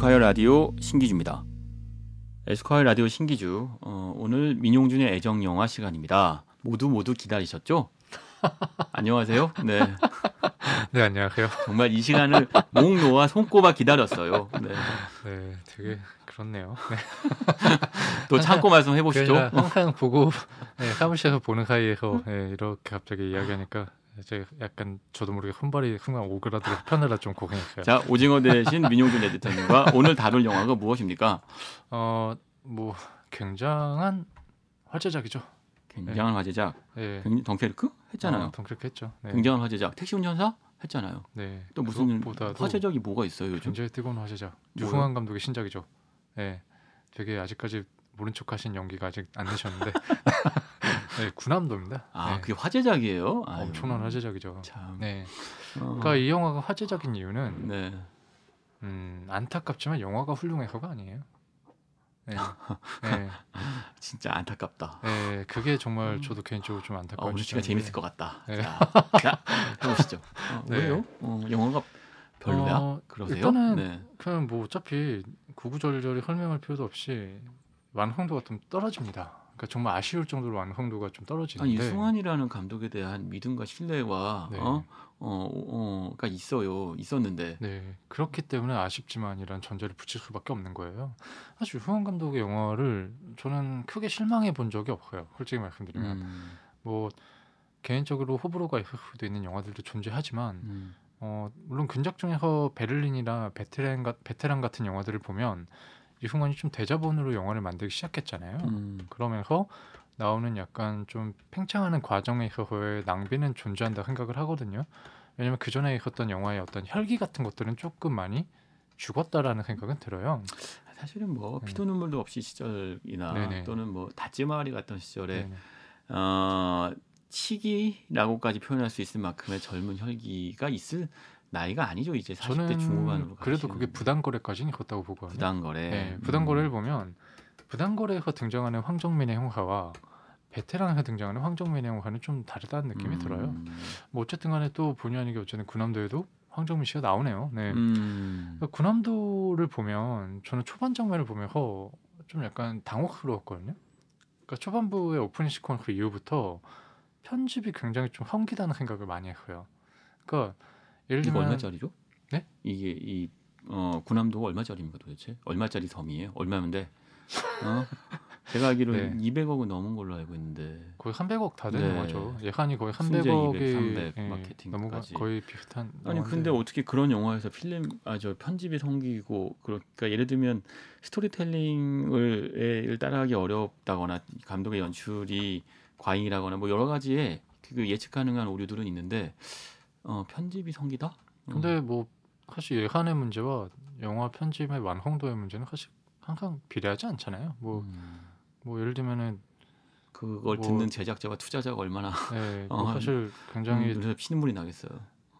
에스콰이어 라디오 신기주입니다. 에스콰이어 라디오 신기주 어, 오늘 민용준의 애정 영화 시간입니다. 모두 모두 기다리셨죠? 안녕하세요. 네. 네 안녕하세요. 정말 이 시간을 목 놓아 손꼽아 기다렸어요. 네. 네 되게 그렇네요. 네. 또 참고 말씀 해 보시죠. 항상 보고 네, 사무실에서 보는 사이에서 네, 이렇게 갑자기 이야기하니까 제가 약간 저도 모르게 손발이 순간 오그라들어 편느라 좀 고생했어요. 자 오징어 대신 민용준 에디터님과 오늘 다룰 영화가 무엇입니까? 어뭐 굉장한 화제작이죠. 굉장한 네. 화제작. 네. 덩케르크 했잖아요. 어, 덩케르크 했죠. 네. 굉장한 화제작. 택시 운전사 했잖아요. 네. 또 무슨 화제작이 뭐가 있어요 요즘? 굉장히 뜨거운 화제작. 유승환 감독의 신작이죠. 네. 되게 아직까지 모른 척하신 연기가 아직 안 되셨는데 네, 군함도입니다. 아, 네. 그게 화제작이에요? 아유. 엄청난 화제작이죠. 참. 네. 어. 그러니까 이 영화가 화제작인 이유는 네. 음, 안타깝지만 영화가 훌륭해서가 아니에요. 네. 네. 진짜 안타깝다. 네, 그게 정말 음. 저도 개인적으로 좀 안타까워. 어, 오늘 시간 재밌을 것 같다. 네. 자, 자 해보시죠. 어, 네. 왜요? 어, 영화가 별로야? 어, 그러세요? 일단은 네. 그냥 뭐 어차피 구구절절히 설명할 필요도 없이 완성도가 좀 떨어집니다. 그러니까 정말 아쉬울 정도로 완성도가 좀 떨어지는데. 아, 이승환이라는 감독에 대한 믿음과 신뢰와 네. 어? 어, 어, 가 있어요. 있었는데. 네. 그렇기 때문에 아쉽지만이란 전제를 붙일 수밖에 없는 거예요. 사실 유승환 감독의 영화를 저는 크게 실망해 본 적이 없어요. 솔직히 말씀드리면. 음. 뭐 개인적으로 호불호가 있을 수도 있는 영화들도 존재하지만 음. 어, 물론 근작 중에서 베를린이나 베테랑, 베테랑 같은 영화들을 보면 이승환이 좀 대자본으로 영화를 만들기 시작했잖아요. 음. 그러면서 나오는 약간 좀 팽창하는 과정에 있어서의 낭비는 존재한다 생각을 하거든요. 왜냐면 그 전에 있었던 영화의 어떤 혈기 같은 것들은 조금 많이 죽었다라는 생각은 들어요. 사실은 뭐 네. 피도 눈물도 없이 시절이나 네네. 또는 뭐 다찌마리 같던 시절에 네네. 어, 치기라고까지 표현할 수 있을 만큼의 젊은 혈기가 있을 나이가 아니죠 이제 40대 중후반으로 그래도 그게 부당거래까지는 컸다고 보거든요. 부당거래. 네, 부당거래를 음. 보면 부당거래에서 등장하는 황정민의 형사와 베테랑에서 등장하는 황정민의 형사는 좀 다르다는 느낌이 음. 들어요. 뭐 어쨌든 간에 또 본의 아니게 어쨌든 군함도에도 황정민 씨가 나오네요. 네. 음. 그러니까 군함도를 보면 저는 초반 장면을 보면서 좀 약간 당혹스러웠거든요. 그러니까 초반부의 오프닝 시퀀스 이후부터 편집이 굉장히 좀 헝기다는 생각을 많이 했어요. 그러니까 예를 들면 얼마 짜리죠? 네? 이게 이 어, 군함도가 얼마짜리입니까 도대체? 얼마짜리 섬이에요? 얼마인데? 어? 제가 알기로는 네. 200억은 넘은 걸로 알고 있는데 거의 300억 다 되는 네. 거죠. 예산이 거의 300억이 200, 300 예, 마케팅까지 거의 비슷한. 아니. 근데 어떻게 그런 영화에서 필름 아 저 편집이 성기고 그러니까 예를 들면 스토리텔링을 따라하기 어렵다거나 감독의 연출이 과잉이라거나 뭐 여러 가지의 그 예측 가능한 오류들은 있는데 어, 편집이 성기다? 근데 음. 뭐 사실 예산의 문제와 영화 편집의 완성도의 문제는 사실 항상 비례하지 않잖아요. 뭐뭐 음. 뭐 예를 들면은 그걸 뭐, 듣는 제작자와 투자자가 얼마나 네, 뭐 어, 사실 굉장히 음, 피눈물이 나겠어요.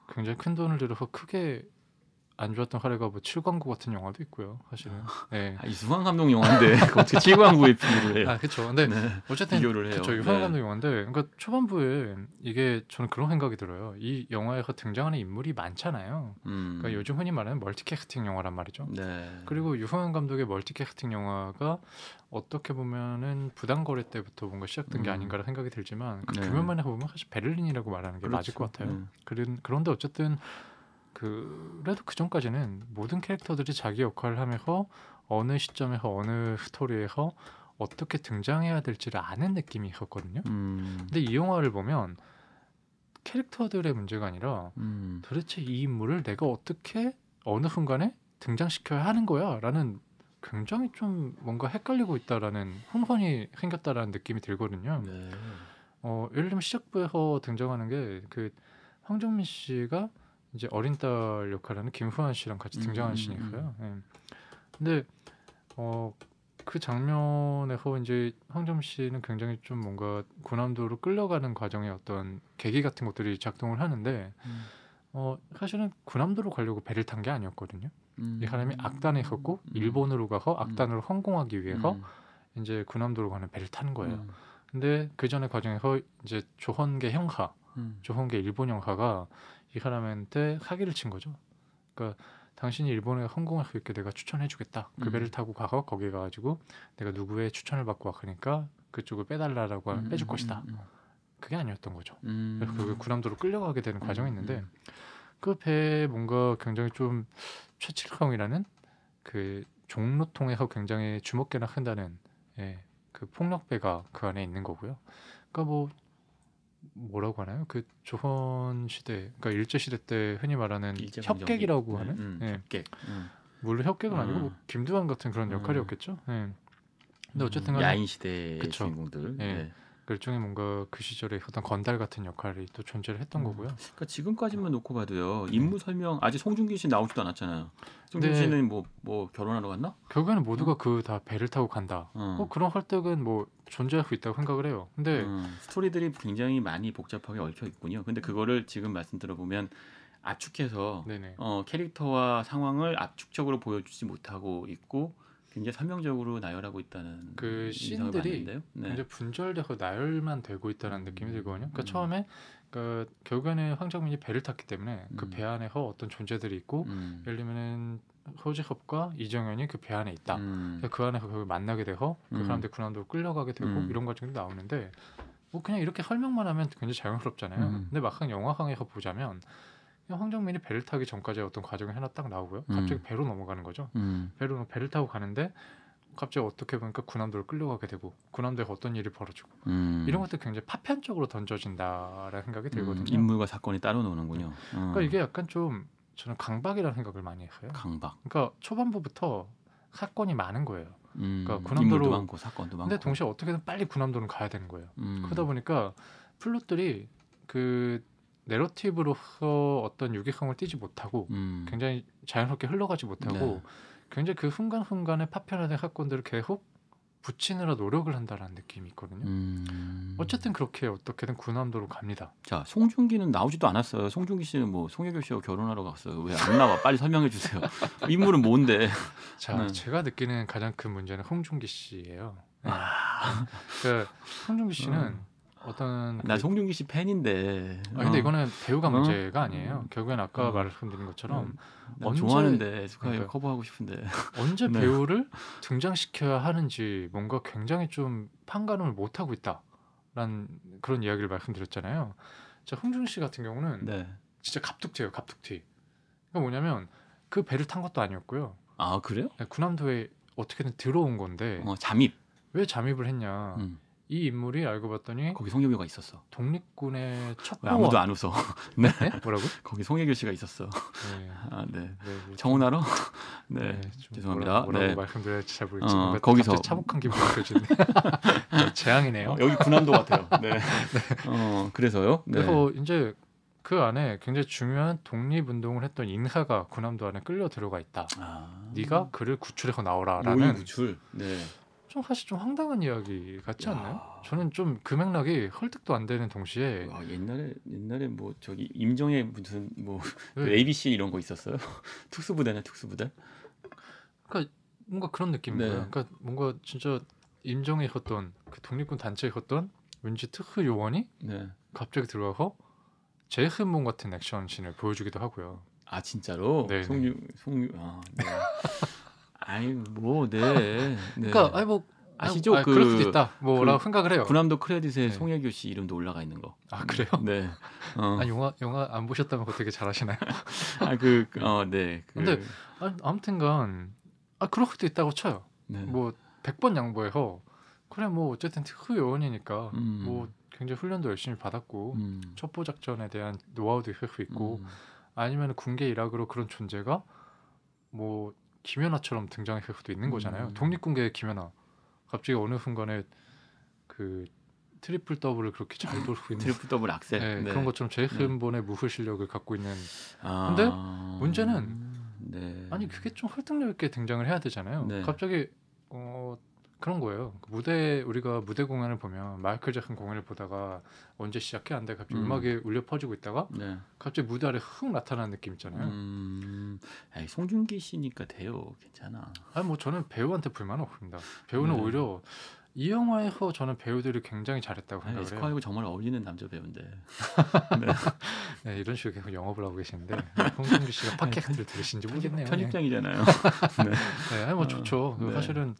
굉장히 큰 돈을 들여서 크게 안 좋았던 사례가 뭐 칠광구 같은 영화도 있고요. 사실은. 네. 아, 이승환 감독 영화인데 어떻게 칠광구에 비교를 해요? 아 그렇죠. 근데 네. 어쨌든 비교를 해요. 그렇죠. 이승환 네. 감독 영화인데, 그러니까 초반부에 이게 저는 그런 생각이 들어요. 이 영화에서 등장하는 인물이 많잖아요. 음. 그러니까 요즘 흔히 말하는 멀티캐스팅 영화란 말이죠. 네. 그리고 유승환 감독의 멀티캐스팅 영화가 어떻게 보면은 부당 거래 때부터 뭔가 시작된 음. 게 아닌가라는 생각이 들지만 그 네. 규모만 해보면 사실 베를린이라고 말하는 게 그렇죠. 맞을 것 같아요. 네. 그런 그런데 어쨌든 그래도 그 전까지는 모든 캐릭터들이 자기 역할을 하면서 어느 시점에서 어느 스토리에서 어떻게 등장해야 될지를 아는 느낌이 있었거든요. 음. 근데 이 영화를 보면 캐릭터들의 문제가 아니라 음. 도대체 이 인물을 내가 어떻게 어느 순간에 등장시켜야 하는 거야라는 굉장히 좀 뭔가 헷갈리고 있다라는 혼선이 생겼다라는 느낌이 들거든요. 네. 어, 예를 들면 시작부에서 등장하는 게 그 황정민 씨가 이제 어린 딸 역할하는 김후한 씨랑 같이 등장하는 음, 있어요. 음. 예. 근데 어, 그 장면에서 이제 황정 씨는 굉장히 좀 뭔가 군함도로 끌려가는 과정의 어떤 계기 같은 것들이 작동을 하는데 음. 어, 사실은 군함도로 가려고 배를 탄 게 아니었거든요. 이 사람이 악단에 있었고 음. 일본으로 가서 악단으로 성공하기 위해서 음. 이제 군함도로 가는 배를 타는 거예요. 음. 근데 그 전의 과정에서 이제 조헌계 형사, 조헌계 일본 형사가 이 사람한테 사기를 친 거죠. 그러니까 당신이 일본에 성공할 수 있게 내가 추천해주겠다. 그 음. 배를 타고 가서 거기 가가지고 내가 누구의 추천을 받고 왔으니까 그쪽을 빼달라라고 음, 빼줄 음, 것이다. 음, 음. 그게 아니었던 거죠. 그래서 그 군함도로 끌려가게 되는 과정이 있는데 그 배에 뭔가 굉장히 좀 최칠성이라는 그 종로통에서 굉장히 주목계나 큰다는 예, 그 폭력배가 그 안에 있는 거고요. 그러니까 뭐 뭐라고 하나요? 그 조선 시대, 그러니까 일제 시대 때 흔히 말하는 협객이라고 하는 음, 음, 예. 협객. 음. 물론 협객은 아니고 뭐 음. 김두한 같은 그런 음. 역할이었겠죠. 예. 근데 어쨌든 야인 시대 주인공들. 예. 네. 그 일종의 뭔가 그 시절에 어떤 건달 같은 역할이 또 존재를 했던 음. 거고요. 그러니까 지금까지만 놓고 봐도요. 네. 임무 설명 아직 송중기 씨 나오지도 않았잖아요. 송중기 네. 씨는 뭐뭐 뭐 결혼하러 갔나? 결국에는 모두가 어? 그 다 배를 타고 간다. 어. 뭐 그런 플롯은 뭐 존재할 수 있다고 생각을 해요. 근데 음, 스토리들이 굉장히 많이 복잡하게 얽혀 있군요. 근데 그거를 지금 말씀 들어보면 압축해서 어, 캐릭터와 상황을 압축적으로 보여주지 못하고 있고 굉장히 설명적으로 나열하고 있다는 그 씬들이 네. 굉장히 분절되고 나열만 되고 있다는 느낌이 들거든요. 그러니까 음. 처음에 그 결국에는 황정민이 배를 탔기 때문에 그 배 안에서 어떤 존재들이 있고 음. 예를 들면은 허지섭과 이정현이 그 배 안에 있다. 음. 그 안에서 그걸 만나게 되고 그 음. 사람들 군함도 끌려가게 되고 음. 이런 과정이 나오는데 뭐 그냥 이렇게 설명만 하면 굉장히 자연스럽잖아요. 음. 근데 막상 영화상에서 보자면 황정민이 배를 타기 전까지 어떤 과정이 하나 딱 나오고요. 음. 갑자기 음. 배로 넘어가는 거죠. 음. 배로 배를 타고 가는데 갑자기 어떻게 보니까 군함도를 끌려가게 되고 군함도에 어떤 일이 벌어지고 음. 이런 것들 굉장히 파편적으로 던져진다라는 생각이 음. 들거든요. 인물과 사건이 따로 노는군요. 음. 그러니까 이게 약간 좀 저는 강박이라는 생각을 많이 했어요. 강박. 그러니까 초반부부터 사건이 많은 거예요. 그러니까 군함도로 많고 사건도 많고. 근데 동시에 어떻게든 빨리 군함도는 가야 되는 거예요. 그러다 보니까 플롯들이 그 내러티브로서 어떤 유기성을 띠지 못하고 음. 굉장히 자연스럽게 흘러가지 못하고 네. 굉장히 그 순간순간에 파편화된 사건들을 계속 붙이느라 노력을 한다라는 느낌이 있거든요. 음. 어쨌든 그렇게 어떻게든 군함도로 갑니다. 자, 송중기는 나오지도 않았어요. 송중기 씨는 뭐 송혜교 씨와 결혼하러 갔어요. 왜 안 나와? 빨리 설명해 주세요. 인물은 뭔데? 자, 네. 제가 느끼는 가장 큰 문제는 홍중기 씨예요. 네. 아. 그 홍중기 씨는 음. 어떤 나 그... 송중기 씨 팬인데. 아 근데 어. 이거는 배우가 어? 문제가 아니에요. 결국엔 아까 어. 말씀드린 것처럼 언제 좋아하는데 그러니까, 커버하고 싶은데 언제 네. 배우를 등장시켜야 하는지 뭔가 굉장히 좀 판가름을 못 하고 있다라는 그런 이야기를 말씀드렸잖아요. 자 홍중 씨 같은 경우는 네. 진짜 갑툭튀예요, 갑툭튀. 그러니까 뭐냐면 그 배를 탄 것도 아니었고요. 아 그래요? 네, 군함도에 어떻게든 들어온 건데. 어, 잠입. 왜 잠입을 했냐? 음. 이 인물이 알고 봤더니 거기 송혜교가 있었어. 독립군의 첫 아무도 안 웃어. 네. 네? 뭐라고? 거기 송혜교 씨가 있었어. 네. 아, 네. 네뭐 정훈아로? 네. 네 죄송합니다. 뭐라, 고 네. 말씀드려야지 잘 모르겠지. 어, 거기서 차복한 기분이 느껴지네. 네, 재앙이네요. 어, 여기 군함도 같아요. 네. 네. 어, 그래서요. 네. 그래서 이제 그 안에 굉장히 중요한 독립운동을 했던 인사가 군함도 안에 끌려 들어가 있다. 아. 네가 그를 구출해서 나오라라는 구출. 네. 좀 사실 좀 황당한 이야기 같지 야. 않나요? 저는 좀 그 맥락이 헐떡도 안 되는 동시에 와, 옛날에 옛날에 뭐 저기 임정의 무슨 뭐 네. ABC 이런 거 있었어요? 특수부대나 특수부대? 그러니까 뭔가 그런 느낌인 네. 거예요. 그러니까 뭔가 진짜 임정에 있었던 그 독립군 단체에 있었던 왠지 특수 요원이 네. 갑자기 들어와서 제흠몬 같은 액션씬을 보여주기도 하고요. 아 진짜로? 네. 송유 송유 아 네. 아니 뭐 네. 네. 그러니까 아니 뭐 아시죠? 아, 그 그럴 수도 있다. 뭐라고 그 생각을 해요. 군함도 크레딧에 네. 송혜교 씨 이름도 올라가 있는 거. 아 그래요? 네. 어. 아 영화 영화 안 보셨다면 그거 되게 잘하시나요? 아그 어, 네. 그... 근데 아, 아무튼간 아 그럴 수도 있다고 쳐요. 네. 뭐 100번 양보해서 그래 뭐 어쨌든 특후 요원이니까 음. 뭐 굉장히 훈련도 열심히 받았고 음. 첩보 작전에 대한 노하우도 있을 수 있고 음. 아니면 군계 일학으로 그런 존재가 뭐 김연아처럼 등장했을 수도 있는 거잖아요. 음. 독립군계의 김연아. 갑자기 어느 순간에 그 트리플 더블을 그렇게 잘 돌고 있는 트리플 더블 악셀 네, 네. 그런 것처럼 제이슨본의 네. 무술 실력을 갖고 있는 아... 근데 문제는 네. 아니 그게 좀 설득력 있게 등장을 해야 되잖아요. 네. 갑자기 어 그런 거예요. 그 무대 우리가 무대 공연을 보면 마이클 잭슨 공연을 보다가 언제 시작해 안돼 갑자기 음. 악이 울려 퍼지고 있다가 네. 갑자기 무대 아래 훅 나타나는 느낌 있잖아요. 음, 에이, 송중기 씨니까 돼요, 괜찮아. 아니 뭐 저는 배우한테 불만 없습니다. 배우는 네. 오히려 이 영화에서 저는 배우들이 굉장히 잘했다고 생각해요. 에스콰이고 정말 어울리는 남자 배우인데. 네. 네, 이런 식으로 계속 영업을 하고 계시는데 홍성규 씨가 팟캐스트를 들으신지 모르겠네요. 편집장이잖아요. 네, 네, 아니, 뭐 좋죠. 어, 네. 사실은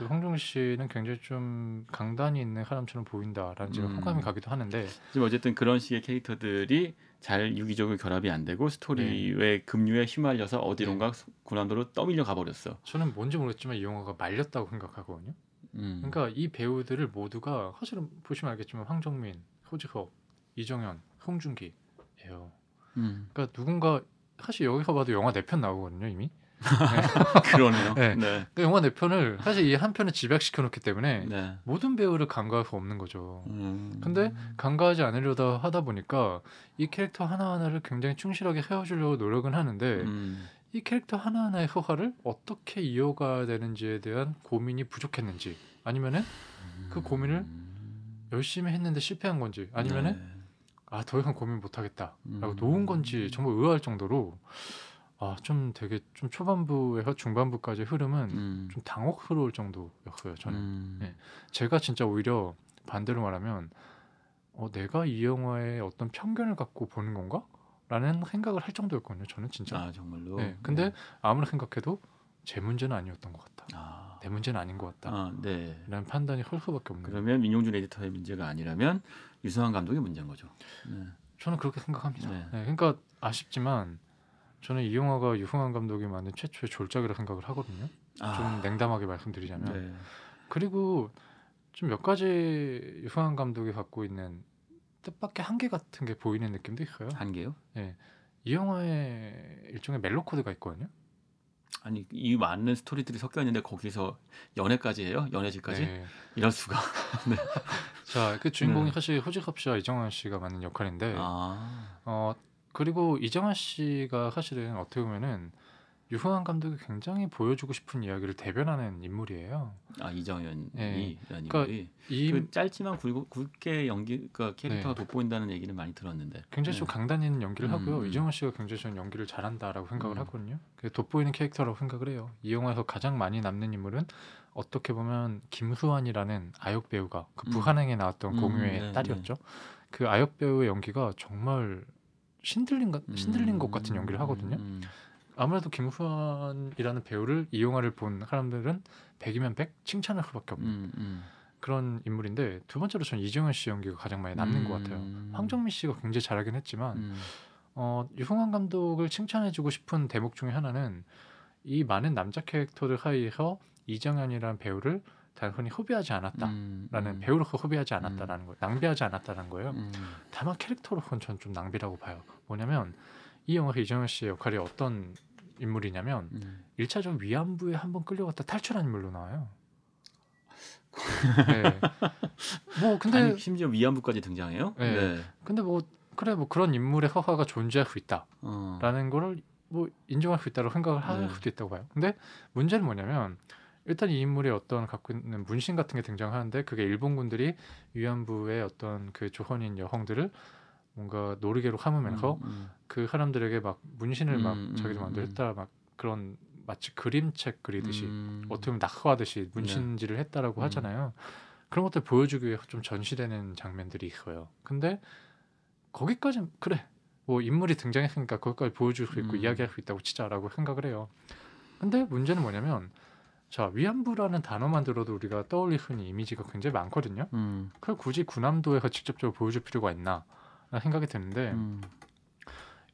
그 홍종기 씨는 굉장히 좀 강단이 있는 사람처럼 보인다라는 지금 음. 호감이 가기도 하는데 지금 어쨌든 그런 식의 캐릭터들이 잘 유기적으로 결합이 안 되고 스토리의 네. 급류에 휘말려서 어디론가 네. 고난도로 떠밀려 가버렸어. 저는 뭔지 모르겠지만 이 영화가 말렸다고 생각하거든요. 음. 그러니까 이 배우들을 모두가 사실은 보시면 알겠지만 황정민, 호지섭, 이정현, 홍준기예요. 음. 그러니까 누군가 사실 여기서 봐도 영화 네 편 나오거든요 이미. 그러네요. 네. 네. 그 영화 네 편을 사실 이 한 편을 집약시켜 놓기 때문에 네. 모든 배우를 간과할 수 없는 거죠. 음... 근데 간과하지 않으려다 하다 보니까 이 캐릭터 하나하나를 굉장히 충실하게 헤어주려고 노력은 하는데 음... 이 캐릭터 하나하나의 소화를 어떻게 이어가야 되는지에 대한 고민이 부족했는지 아니면은 그 고민을 열심히 했는데 실패한 건지 아니면은 네. 아더 이상 고민 못하겠다라고 음... 놓은 건지 정말 의아할 정도로 아, 좀 되게 좀 초반부에서 중반부까지 흐름은 음. 좀 당혹스러울 정도였어요. 저는. 음. 네. 제가 진짜 오히려 반대로 말하면 어, 내가 이 영화에 어떤 편견을 갖고 보는 건가? 라는 생각을 할 정도였거든요. 저는 진짜. 아, 정말로. 네. 근데 네. 아무리 생각해도 제 문제는 아니었던 것 같다. 아. 내 문제는 아닌 것 같다. 아, 네. 라는 판단이 할 수밖에 없는. 그러면 민용준 에디터의 문제가 아니라면 유승환 감독의 문제인 거죠. 네. 저는 그렇게 생각합니다. 네. 네. 그러니까 아쉽지만 저는 이 영화가 류승완 감독이 만든 최초의 졸작이라 생각을 하거든요. 아. 좀 냉담하게 말씀드리자면. 네. 그리고 좀 몇 가지 류승완 감독이 갖고 있는 뜻밖의 한계 같은 게 보이는 느낌도 있어요. 한계요? 네. 이 영화에 일종의 멜로 코드가 있거든요. 아니 이 많은 스토리들이 섞여 있는데 거기서 연애까지 해요? 연애질까지? 네. 이럴 수가. 네. 자, 그 주인공이 네. 사실 호지섭 씨와 이정환 씨가 맡는 역할인데, 아. 어 그리고 이정환 씨가 사실은 어떻게 보면은 유흥한 감독이 굉장히 보여주고 싶은 이야기를 대변하는 인물이에요. 아 이정현이 네. 그러니까 이, 그 짧지만 굵, 굵게 연기 그 캐릭터가 네. 돋보인다는 얘기는 많이 들었는데 굉장히 네. 좀 강단 있는 연기를 음, 하고요. 음. 이정환 씨가 굉장히 좀 연기를 잘한다라고 생각을 음. 하거든요. 돋보이는 캐릭터라고 생각을 해요. 이 영화에서 가장 많이 남는 인물은 어떻게 보면 김수환이라는 아역 배우가 그 음. 부한행에 나왔던 음, 공유의 네, 딸이었죠. 네. 그 아역 배우의 연기가 정말 신들린 것 신들린 것 같은 연기를 음, 하거든요. 음. 아무래도 김수환이라는 배우를 이 영화를 본 사람들은 100이면 100 칭찬할 수밖에 없는 음, 음. 그런 인물인데 두 번째로 저는 이정현 씨 연기가 가장 많이 남는 음. 것 같아요. 황정민 씨가 굉장히 잘하긴 했지만 음. 어, 유흥환 감독을 칭찬해주고 싶은 대목 중에 하나는 이 많은 남자 캐릭터들 사이에서 이정현이라는 배우를 단순히 허비하지 않았다라는 음, 음. 배우로서 허비하지 않았다라는 음. 거예요. 낭비하지 않았다는 거예요. 음. 다만 캐릭터로서는 전 좀 낭비라고 봐요. 뭐냐면 이 영화에서 이정현 씨의 역할이 어떤 인물이냐면 음. 1차전 위안부에 한번 끌려갔다 탈출한 인물로 나와요. 네. 뭐 근데 아니, 심지어 위안부까지 등장해요. 네. 네. 근데 뭐 그래 뭐 그런 인물의 허화가 존재할 수 있다라는 어. 거를 뭐 인정할 수 있다고 생각을 할 네. 수도 있다고 봐요. 근데 문제는 뭐냐면 일단 이 인물이 어떤 갖고 있는 문신 같은 게 등장하는데 그게 일본군들이 위안부의 어떤 그 조선인 여성들을 뭔가 노르게로 감으면서 음, 음. 그 사람들에게 막 문신을 막 음, 음, 자기도 만들었다 음. 막 그런 마치 그림책 그리듯이 어떻게 보면 낙서하듯이 문신질을 네. 했다라고 하잖아요. 그런 것들 보여주기 위해서 좀 전시되는 장면들이 있어요. 근데 거기까지 그래 뭐 인물이 등장했으니까 거기까지 보여줄 수 있고 이야기할 수 있다고 치자라고 생각을 해요. 근데 문제는 뭐냐면 자 위안부라는 단어만 들어도 우리가 떠올릴 수 있는 이미지가 굉장히 많거든요. 음. 그걸 굳이 군함도에서 직접적으로 보여줄 필요가 있나 생각이 드는데 음.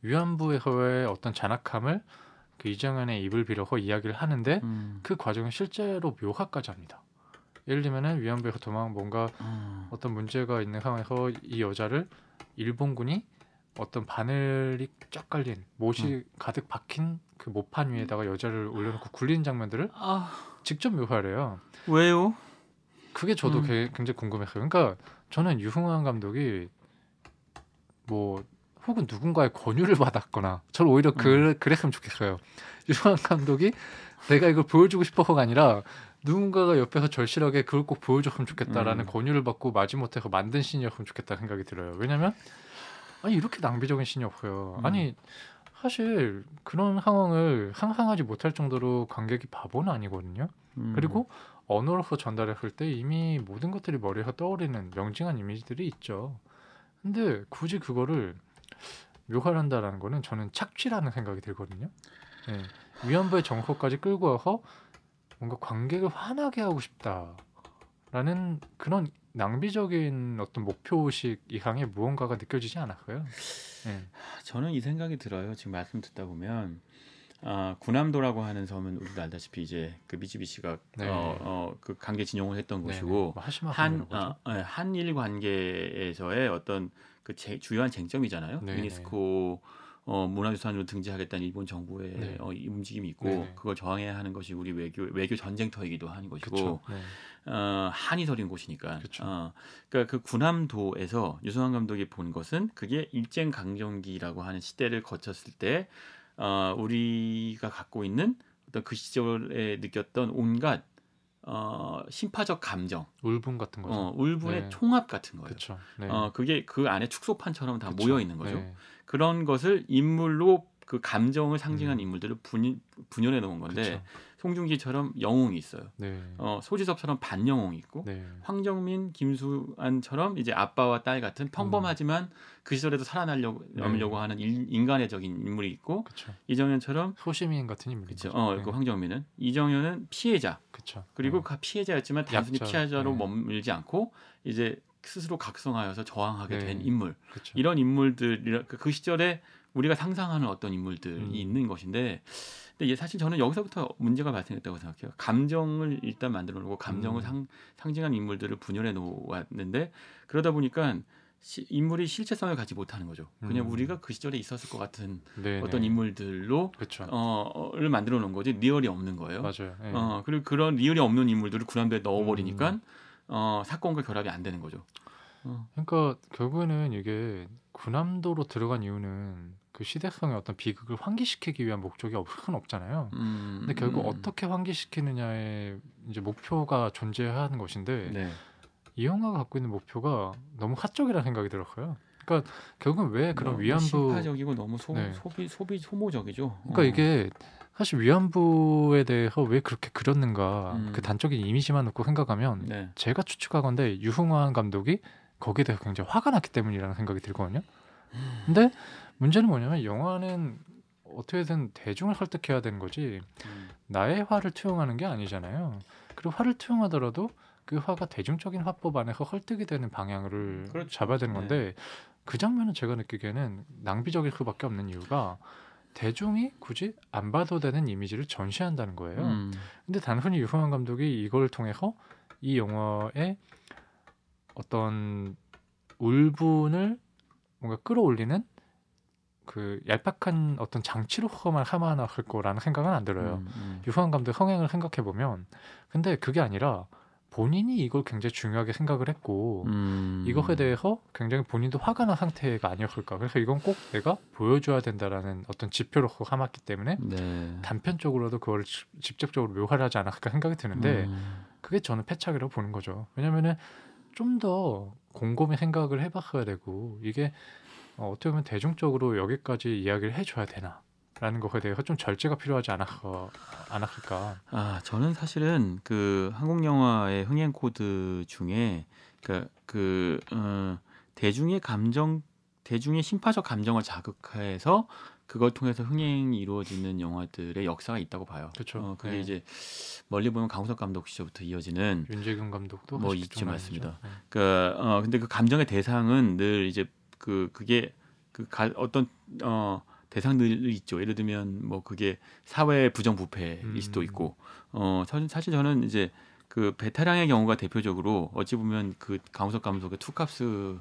위안부에서의 어떤 잔악함을 그 이정현의 입을 빌어서 이야기를 하는데 음. 그 과정은 실제로 묘사까지 합니다. 예를 들면은 위안부에서 도망 뭔가 음. 어떤 문제가 있는 상황에서 이 여자를 일본군이 어떤 바늘이 쫙 깔린 못이 음. 가득 박힌 그 모판 위에다가 여자를 올려놓고 굴리는 장면들을 아... 직접 묘사해요. 왜요? 그게 저도 음. 굉장히 궁금했어요. 그러니까 저는 유흥환 감독이 뭐 혹은 누군가의 권유를 받았거나 저는 오히려 그, 음. 그랬으면 좋겠어요. 유흥환 감독이 내가 이걸 보여주고 싶어서가 아니라 누군가가 옆에서 절실하게 그걸 꼭 보여줬으면 좋겠다라는 음. 권유를 받고 마지못해서 만든 신이었으면 좋겠다 생각이 들어요. 왜냐면 아니 이렇게 낭비적인 신이 없어요. 음. 아니 사실 그런 상황을 상상하지 못할 정도로 관객이 바보는 아니거든요. 음. 그리고 언어로서 전달했을 때 이미 모든 것들이 머리에서 떠오르는 명징한 이미지들이 있죠. 근데 굳이 그거를 묘사한다라는 거는 저는 착취라는 생각이 들거든요. 네. 위안부의 정서까지 끌고 와서 뭔가 관객을 화나게 하고 싶다라는 그런 낭비적인 어떤 목표식 이상의 무언가가 느껴지지 않았어요. 네. 저는 이 생각이 들어요. 지금 말씀 듣다 보면 아, 구남도라고 하는 섬은 우리도 알다시피 이제 그 미쯔비시가 네. 어, 어, 그 관계 진용을 했던 네, 네. 곳이고 뭐한 어, 네, 한일 관계에서의 어떤 그 제, 주요한 쟁점이잖아요. 네, 유네스코 어, 문화유산으로 등재하겠다는 일본 정부의 네. 어, 움직임이 있고 네. 그걸 저항해야 하는 것이 우리 외교 외교 전쟁터이기도 한 것이고 네. 어, 한이 서린 곳이니까. 그쵸. 어, 그러니까 그 군함도에서 유승환 감독이 본 것은 그게 일제 강점기라고 하는 시대를 거쳤을 때 어, 우리가 갖고 있는 어떤 그 시절에 느꼈던 온갖 어, 심파적 감정, 울분 같은 거죠. 어, 울분의 네. 총합 같은 거예요. 네. 어, 그게 그 안에 축소판처럼 다 그쵸. 모여 있는 거죠. 네. 그런 것을 인물로 그 감정을 상징한 음. 인물들을 분, 분열해 놓은 건데 그쵸. 송중기처럼 영웅이 있어요. 네. 어, 소지섭처럼 반영웅이 있고 네. 황정민, 김수안처럼 이제 아빠와 딸 같은 평범하지만 음. 그 시절에도 살아나려고 네. 하는 일, 인간의적인 인물이 있고 그쵸. 이정현처럼 소시민 같은 인물이죠. 어, 네. 그 황정민은 이정현은 피해자. 그쵸. 그리고 네. 그 피해자였지만 단순히 약자. 피해자로 네. 머물지 않고 이제 스스로 각성하여서 저항하게 된 인물. 그쵸. 이런 인물들 그, 그 시절에 우리가 상상하는 어떤 인물들이 음. 있는 것인데 근데 사실 저는 여기서부터 문제가 발생했다고 생각해요. 감정을 일단 만들어 놓고 감정을 음. 상, 상징한 인물들을 분열해 놓았는데 그러다 보니까 시, 인물이 실체성을 갖지 못하는 거죠. 그냥 음. 우리가 그 시절에 있었을 것 같은 네네. 어떤 인물들로 어를 만들어 놓은 거지 리얼이 없는 거예요. 맞아요. 네. 어 그리고 그런 리얼이 없는 인물들을 군함대에 넣어버리니까 음. 어 사건과 결합이 안 되는 거죠. 어. 그러니까 결국에는 이게 군함도로 들어간 이유는 그 시대성의 어떤 비극을 환기시키기 위한 목적이 없은 없잖아요. 음, 근데 결국 음. 어떻게 환기시키느냐의 이제 목표가 존재하는 것인데 네. 이 영화가 갖고 있는 목표가 너무 사적이라는 생각이 들었어요. 그러니까 결국은 왜 그런 위안부 심파적이고 너무 소, 네. 소비 소비 소모적이죠. 그러니까 어. 이게 사실 위안부에 대해서 왜 그렇게 그렸는가 음. 그 단적인 이미지만 놓고 생각하면 네. 제가 추측하건데 유흥환 감독이 거기에 대해서 굉장히 화가 났기 때문이라는 생각이 들거든요. 근데 문제는 뭐냐면 영화는 어떻게든 대중을 설득해야 되는 거지 음. 나의 화를 투영하는 게 아니잖아요. 그리고 화를 투영하더라도 그 화가 대중적인 화법 안에서 설득이 되는 방향을 그렇죠. 잡아야 되는 건데 네. 그 장면은 제가 느끼기에는 낭비적일 수밖에 없는 이유가 대중이 굳이 안 봐도 되는 이미지를 전시한다는 거예요. 음. 근데 단순히 유승환 감독이 이걸 통해서 이 영화의 어떤 울분을 뭔가 끌어올리는 그 얄팍한 어떤 장치로만 하마나 할 거라는 생각은 안 들어요. 음, 음. 유승환 감독 성향을 생각해 보면 근데 그게 아니라 본인이 이걸 굉장히 중요하게 생각을 했고 음. 이것에 대해서 굉장히 본인도 화가 난 상태가 아니었을까. 그래서 이건 꼭 내가 보여줘야 된다라는 어떤 지표로 삼았기 때문에 네. 단편적으로도 그걸 직접적으로 묘사를 하지 않았을까 생각이 드는데 음. 그게 저는 패착이라고 보는 거죠. 왜냐면은 좀 더 곰곰이 생각을 해봤어야 되고 이게 어, 어떻게 보면 대중적으로 여기까지 이야기를 해줘야 되나 라는 것에 대해서 좀 절제가 필요하지 않았어, 않았을까. 아 저는 사실은 그 한국 영화의 흥행 코드 중에 그그 그, 어, 대중의 감정 대중의 신파적 감정을 자극해서 그걸 통해서 흥행이 이루어지는 영화들의 역사가 있다고 봐요. 그렇죠. 어, 그게 네. 이제 멀리 보면 강우석 감독 시절부터 이어지는 윤재균 감독도 뭐 있지 맞습니다. 네. 그 어, 근데 그 감정의 대상은 늘 이제 그 그게 그 가, 어떤 어 대상들이 있죠. 예를 들면 뭐 그게 사회 부정부패일 음. 수도 있고 어 사실 저는 이제 그 베테랑의 경우가 대표적으로 어찌 보면 그 강우석 감독의 투캅스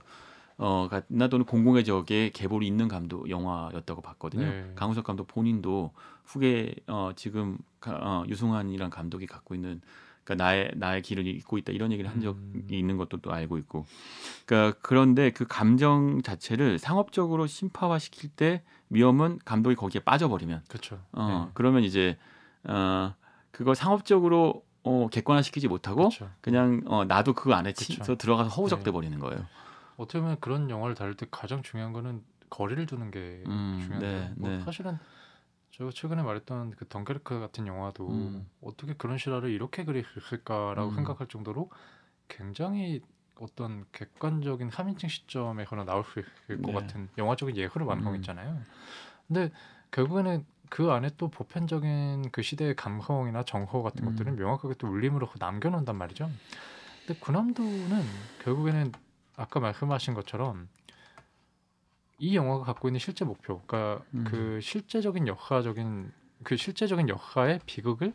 어가 나도는 공공의 적에 계보이 있는 감독 영화였다고 봤거든요. 네. 강우석 감독 본인도 후계 어 지금 어, 유승환이란 감독이 갖고 있는 그러니까 나의 나의 길을 잇고 있다 이런 얘기를 한 적이 음. 있는 것도 또 알고 있고. 그러니까 그런데 그 감정 자체를 상업적으로 심파화 시킬 때 위험은 감독이 거기에 빠져버리면. 그렇죠. 어 네. 그러면 이제 어 그걸 상업적으로 어 객관화 시키지 못하고 그쵸. 그냥 어 나도 그 안에 치서 들어가서 허우적대 네. 버리는 거예요. 어떻게 보면 그런 영화를 다룰 때 가장 중요한 거는 거리를 두는 게 음, 중요한데 네, 뭐 네. 사실은 저 최근에 말했던 그 덩케르크 같은 영화도 음. 어떻게 그런 실화를 이렇게 그렸을까라고 음. 생각할 정도로 굉장히 어떤 객관적인 3인칭 시점에 거나 나올 수 있을 것 네. 같은 영화적인 예술을 완성했잖아요. 음. 근데 결국에는 그 안에 또 보편적인 그 시대의 감성이나 정서 같은 음. 것들은 명확하게 또 울림으로 남겨놓는단 말이죠. 근데 군함도는 결국에는 아까 말씀하신 것처럼 이 영화가 갖고 있는 실제 목표, 그러니까 음. 그 실제적인 역사적인 그 실제적인 역사의 비극을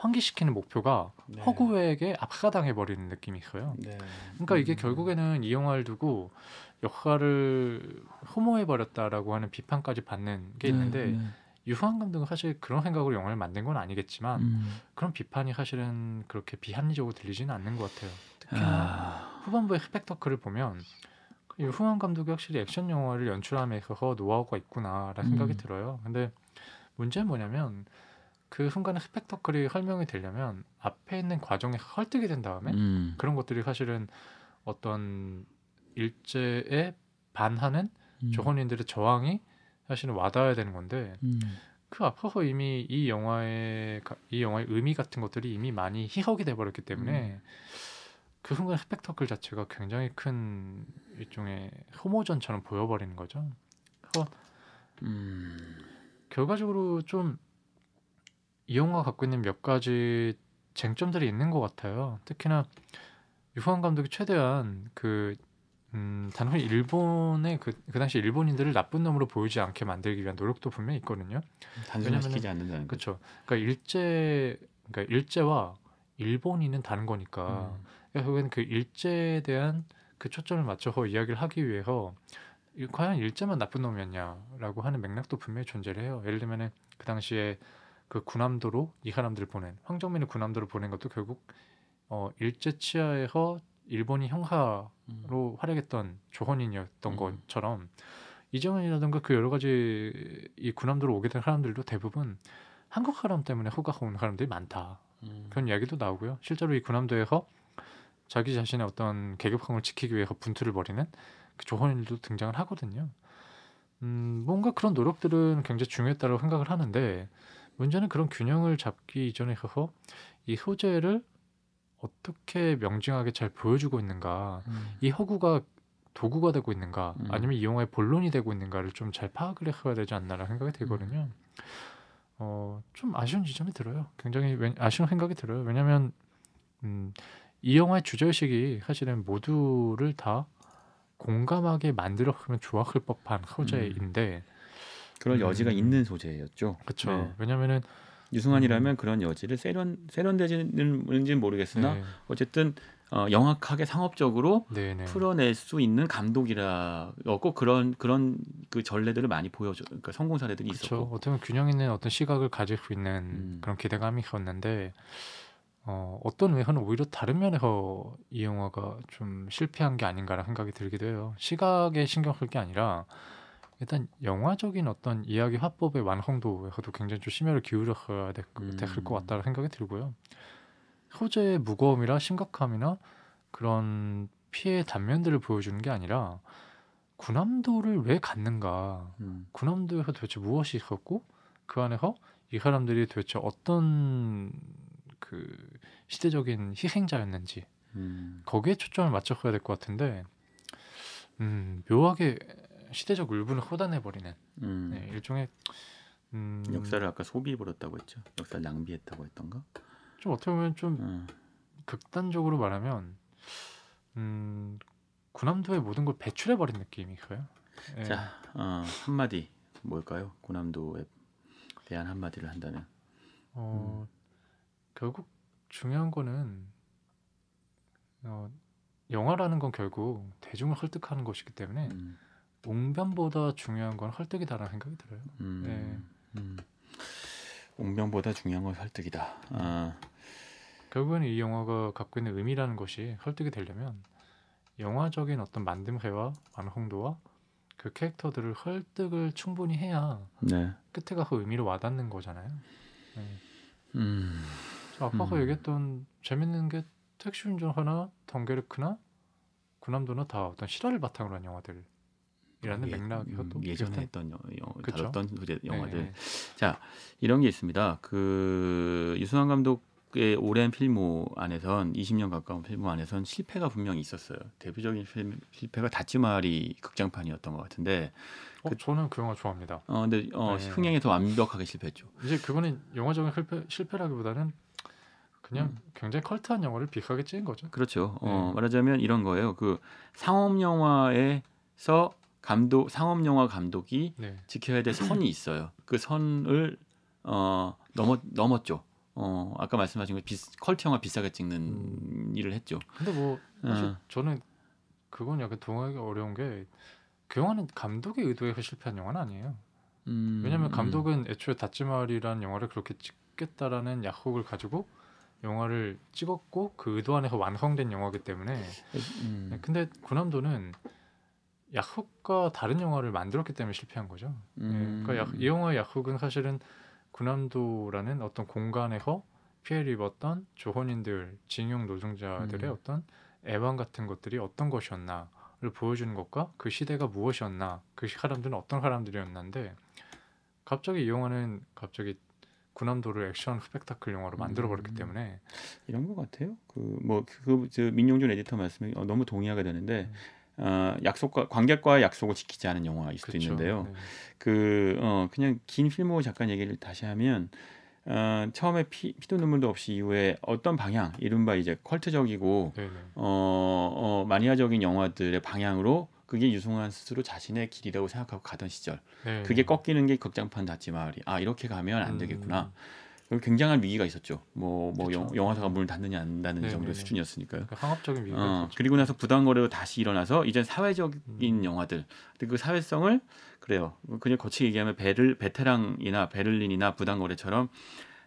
환기시키는 목표가 네. 허구에게 압사당해 버리는 느낌이 있어요. 네. 그러니까 이게 음. 결국에는 이 영화를 두고 역사를 혐오해 버렸다라고 하는 비판까지 받는 게 네, 있는데 네, 유후한 감독은 사실 그런 생각으로 영화를 만든 건 아니겠지만 음. 그런 비판이 사실은 그렇게 비합리적으로 들리지는 않는 것 같아요. 특히나 아... 후반부의 스펙터클을 보면 유후한 감독이 확실히 액션 영화를 연출함에 있어서 노하우가 있구나라는 생각이 음. 들어요. 근데 문제는 뭐냐면 그 순간에 스펙터클이 설명이 되려면 앞에 있는 과정에 설득이 된 다음에 음. 그런 것들이 사실은 어떤 일제에 반하는 음. 조선인들의 저항이 사실은 와닿아야 되는 건데 음. 그 앞서서 이미 이 영화의 이 영화의 의미 같은 것들이 이미 많이 희석이 돼 버렸기 때문에 음. 그 순간 스펙터클 자체가 굉장히 큰 일종의 소모전처럼 보여버리는 거죠. 그래서 음. 결과적으로 좀 이 영화가 갖고 있는 몇 가지 쟁점들이 있는 것 같아요. 특히나 유후한 감독이 최대한 그 음, 단순히 일본의 그, 그 당시 일본인들을 나쁜 놈으로 보이지 않게 만들기 위한 노력도 분명히 있거든요. 단순화시키지 않는다는 거죠. 그러니까 일제 그러니까 일제와 일본인은 다른 거니까 음. 결국엔 그 일제에 대한 그 초점을 맞춰서 이야기를 하기 위해서 과연 일제만 나쁜 놈이었냐라고 하는 맥락도 분명히 존재를 해요. 예를 들면은 그 당시에 그 군함도로 이 사람들을 보낸 황정민을 군함도로 보낸 것도 결국 어 일제 치하에서 일본이 형사로 음. 활약했던 조헌인이었던 음. 것처럼 이정현이라든가 그 여러 가지 이 군함도로 오게 된 사람들도 대부분 한국 사람 때문에 후가가 온 사람들이 많다. 음. 그런 이야기도 나오고요. 실제로 이 군함도에서 자기 자신의 어떤 계급성을 지키기 위해서 분투를 벌이는 그 조헌인들도 등장을 하거든요. 음, 뭔가 그런 노력들은 굉장히 중요했다고 생각을 하는데 문제는 그런 균형을 잡기 이전에 있어서 이 소재를 어떻게 명징하게 잘 보여주고 있는가, 음. 이 허구가 도구가 되고 있는가, 음. 아니면 이 영화의 본론이 되고 있는가를 좀 잘 파악을 해야 되지 않나라는 생각이 들거든요. 음. 어, 좀 아쉬운 지점이 들어요. 굉장히 아쉬운 생각이 들어요. 왜냐하면 음, 이 영화의 주제의식이 사실은 모두를 다 공감하게 만들었으면 좋았을 법한 소재인데 음. 그런 여지가 있는 소재였죠. 그렇죠. 네. 왜냐하면은 유승환이라면 음. 그런 여지를 세련 세련되지는지는 모르겠으나 네. 어쨌든 어, 영악하게 상업적으로 네네. 풀어낼 수 있는 감독이라고 그런 그런 그 전례들을 많이 보여줘. 그러니까 성공 사례들이 그쵸. 있었고. 어떻게 보면 균형 있는 어떤 시각을 가질 수 있는 음. 그런 기대감이 있었는데 어, 어떤 면에서는 오히려 다른 면에서 이 영화가 좀 실패한 게 아닌가라는 생각이 들기도 해요. 시각에 신경 쓸 게 아니라 일단 영화적인 어떤 이야기 화법의 완성도에서도 굉장히 좀 심혈을 기울였어야 됐, 음. 것 같다는 생각이 들고요. 소재의 무거움이나 심각함이나 그런 피해 단면들을 보여주는 게 아니라 군함도를 왜 갖는가, 음. 군함도에서 도대체 무엇이 있었고 그 안에서 이 사람들이 도대체 어떤 그 시대적인 희생자였는지 음. 거기에 초점을 맞춰야 될 것 같은데 음, 묘하게 시대적 울분을 호단해 버리는 음. 네, 일종의 음, 역사를 아까 소비해 버렸다고 했죠. 역사를 낭비했다고 했던가? 좀 어떻게 보면 좀 음. 극단적으로 말하면 음, 군함도의 모든 걸 배출해 버린 느낌이 커요. 네. 자 어, 한마디 뭘까요? 군함도에 대한 한마디를 한다면. 어, 음. 결국 중요한 거는 어, 영화라는 건 결국 대중을 설득하는 것이기 때문에. 음. 웅변보다 중요한 건 설득이다라는 생각이 들어요. 음, 네. 음. 웅변보다 중요한 건 설득이다. 아. 결국에는 이 영화가 갖고 있는 의미라는 것이 설득이 되려면 영화적인 어떤 만듦새와 완성도와 그 캐릭터들을 설득을 충분히 해야 네. 끝에 가서 의미로 와닿는 거잖아요. 네. 음. 아빠가 음. 얘기했던 재밌는 게 택시 운전하나 덩게르크나 군함도나 다 어떤 실화를 바탕으로 한 영화들 이라는 예, 맥락이 음, 예전에 했던 영화, 다뤘던 소재 영화들. 네, 네. 자 이런 게 있습니다. 그 유승환 감독의 오랜 필모 안에선 20년 가까운 필모 안에선 실패가 분명히 있었어요. 대표적인 필, 실패가 다치마리 극장판이었던 것 같은데. 어, 그, 저는 그 영화 좋아합니다. 어, 근데 어, 네. 흥행에서 완벽하게 실패했죠. 이제 그거는 영화적인 실패, 실패라기보다는 그냥 음. 굉장히 컬트한 영화를 비하게 찍은 거죠. 그렇죠. 어, 네. 어, 말하자면 이런 거예요. 그 상업 영화에서 감독 상업 영화 감독이 네. 지켜야 될 선이 있어요. 그 선을 어 넘어 넘었죠. 어 아까 말씀하신 거 비, 컬트 영화 비싸게 찍는 음. 일을 했죠. 근데 뭐 사실 어. 저는 그건 약간 동하기 어려운 게 그 영화는 감독의 의도에서 실패한 영화는 아니에요. 음, 왜냐하면 음. 감독은 음. 애초에 다찌마리라는 영화를 그렇게 찍겠다라는 약속을 가지고 영화를 찍었고 그 의도 안에서 완성된 영화기 때문에 음. 네, 근데 군함도는 약속과 다른 영화를 만들었기 때문에 실패한 거죠. 네, 음. 그러니까 약, 이 영화의 약속은 사실은 군함도라는 어떤 공간에서 피해를 입었던 조선인들, 징용 노동자들의 음. 어떤 애환 같은 것들이 어떤 것이었나를 보여주는 것과 그 시대가 무엇이었나, 그 사람들은 어떤 사람들이었는데 갑자기 이 영화는 갑자기 군함도를 액션 스펙타클 영화로 만들어 버렸기 음. 때문에 이런 것 같아요. 그 뭐그 그, 민용준 에디터 말씀에 어, 너무 동의하게 되는데 음. 어, 약속과 관객과의 약속을 지키지 않은 영화일 수도 그렇죠. 있는데요. 네. 그 어, 그냥 긴 필모 작가 얘기를 다시 하면 어, 처음에 피, 피도 눈물도 없이 이후에 어떤 방향, 이른바 이제 컬트적이고 네, 네. 어, 어, 마니아적인 영화들의 방향으로 그게 유승환 스스로 자신의 길이라고 생각하고 가던 시절. 네. 그게 꺾이는 게 극장판 닫지 마을이. 아 이렇게 가면 안 음. 되겠구나. 굉장한 위기가 있었죠. 뭐뭐 뭐, 뭐 영화사가 문을 닫느냐 안 닫는 네, 정도의 네, 네. 수준이었으니까요. 그러니까 상업적인 위기가 어, 있었죠. 그리고 나서 부당 거래로 다시 일어나서 이제 사회적인 음. 영화들. 근데 그 사회성을 그래요. 그냥 거치게 얘기하면 베를 베테랑이나 베를린이나 부당 거래처럼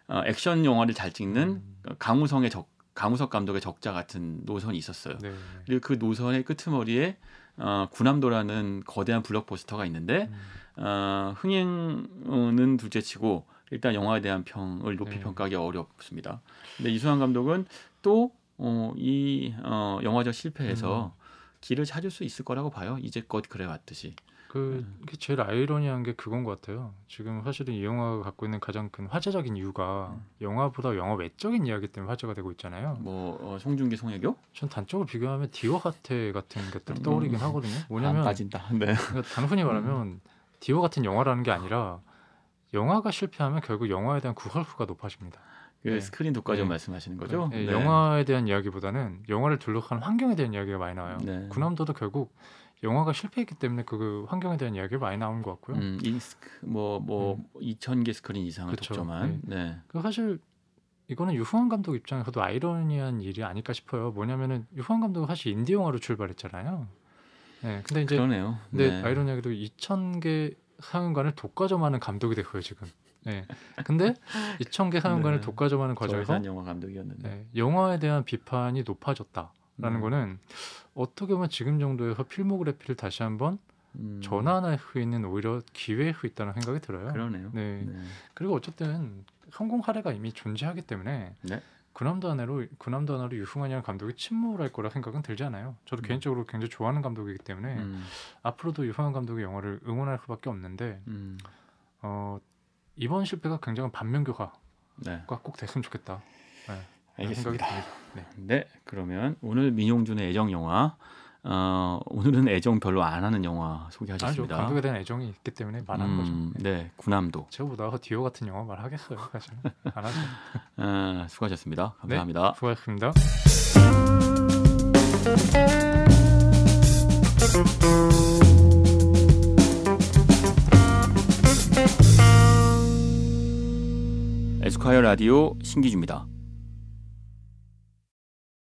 어, 액션 영화를 잘 찍는 음. 강우성의 적 강우석 감독의 적자 같은 노선이 있었어요. 네. 그리고 그 노선의 끄트머리에 어, 군함도라는 거대한 블록포스터가 있는데 음. 어, 흥행은 둘째치고 일단 영화에 대한 평을 높이 네. 평가하기 어렵습니다. 근데 이수환 감독은 또 어, 이 어, 영화적 실패에서 음. 길을 찾을 수 있을 거라고 봐요. 이제껏 그래왔듯이. 그 제일 아이러니한 게 그건 것 같아요. 지금 사실은 이 영화가 갖고 있는 가장 큰 화제적인 이유가 음. 영화보다 영화 외적인 이야기 때문에 화제가 되고 있잖아요. 뭐 어, 송중기, 송혜교? 전 단적으로 비교하면 디오 하테 같은 것들이 음. 떠오르긴 하거든요. 뭐냐면 빠진다. 네. 그러니까 단순히 말하면 음. 디워 같은 영화라는 게 아니라 영화가 실패하면 결국 영화에 대한 구설수가 높아집니다. 그 네. 스크린 독과점 네. 말씀하시는 거죠? 네. 네. 영화에 대한 이야기보다는 영화를 둘러싼 환경에 대한 이야기가 많이 나와요. 네. 군함도도 결국 영화가 실패했기 때문에 그 환경에 대한 이야기가 많이 나오는 것 같고요. 음, 뭐뭐 뭐 음. 2천 개 스크린 이상을 그쵸. 독점한. 네. 네. 그 사실 이거는 류승완 감독 입장에서도 아이러니한 일이 아닐까 싶어요. 뭐냐면은 류승완 감독은 사실 인디 영화로 출발했잖아요. 네. 근데 이제 그러네요. 근데 네. 아이러니하게도 2천 개 상영관을 독과점하는 감독이 됐어요 지금. 네. 근데 2천 개 상영관을 네. 독과점하는 과정에서 영화 감독이었는데 네. 영화에 대한 비판이 높아졌다라는 음. 거는 어떻게 보면 지금 정도에서 필모그래피를 다시 한번 음. 전환할 수 있는 오히려 기회일 수 있다는 생각이 들어요. 그러네요. 네. 네. 그리고 어쨌든 성공 사례가 이미 존재하기 때문에 네? 그남도 하나로 그남도 하나로 유승환이라는 감독이 침묵을 할 거라 생각은 들지 않아요. 저도 음. 개인적으로 굉장히 좋아하는 감독이기 때문에 음. 앞으로도 유승환 감독의 영화를 응원할 수밖에 없는데 음. 어, 이번 실패가 굉장한 반면교가 네. 꼭 됐으면 좋겠다. 네. 알겠습니다. 네. 네. 그러면 오늘 민용준의 애정 영화 어, 오늘은 애정 별로 안 하는 영화 소개하셨습니다. 감독에 대한 애정이 있기 때문에 말하는 음, 거죠. 네, 군함도. 저보다 디오 같은 영화 말하겠어요, 사실. 안 하죠. 아, 수고하셨습니다. 감사합니다. 네, 수고하셨습니다. 에스콰이어 라디오 신기주입니다.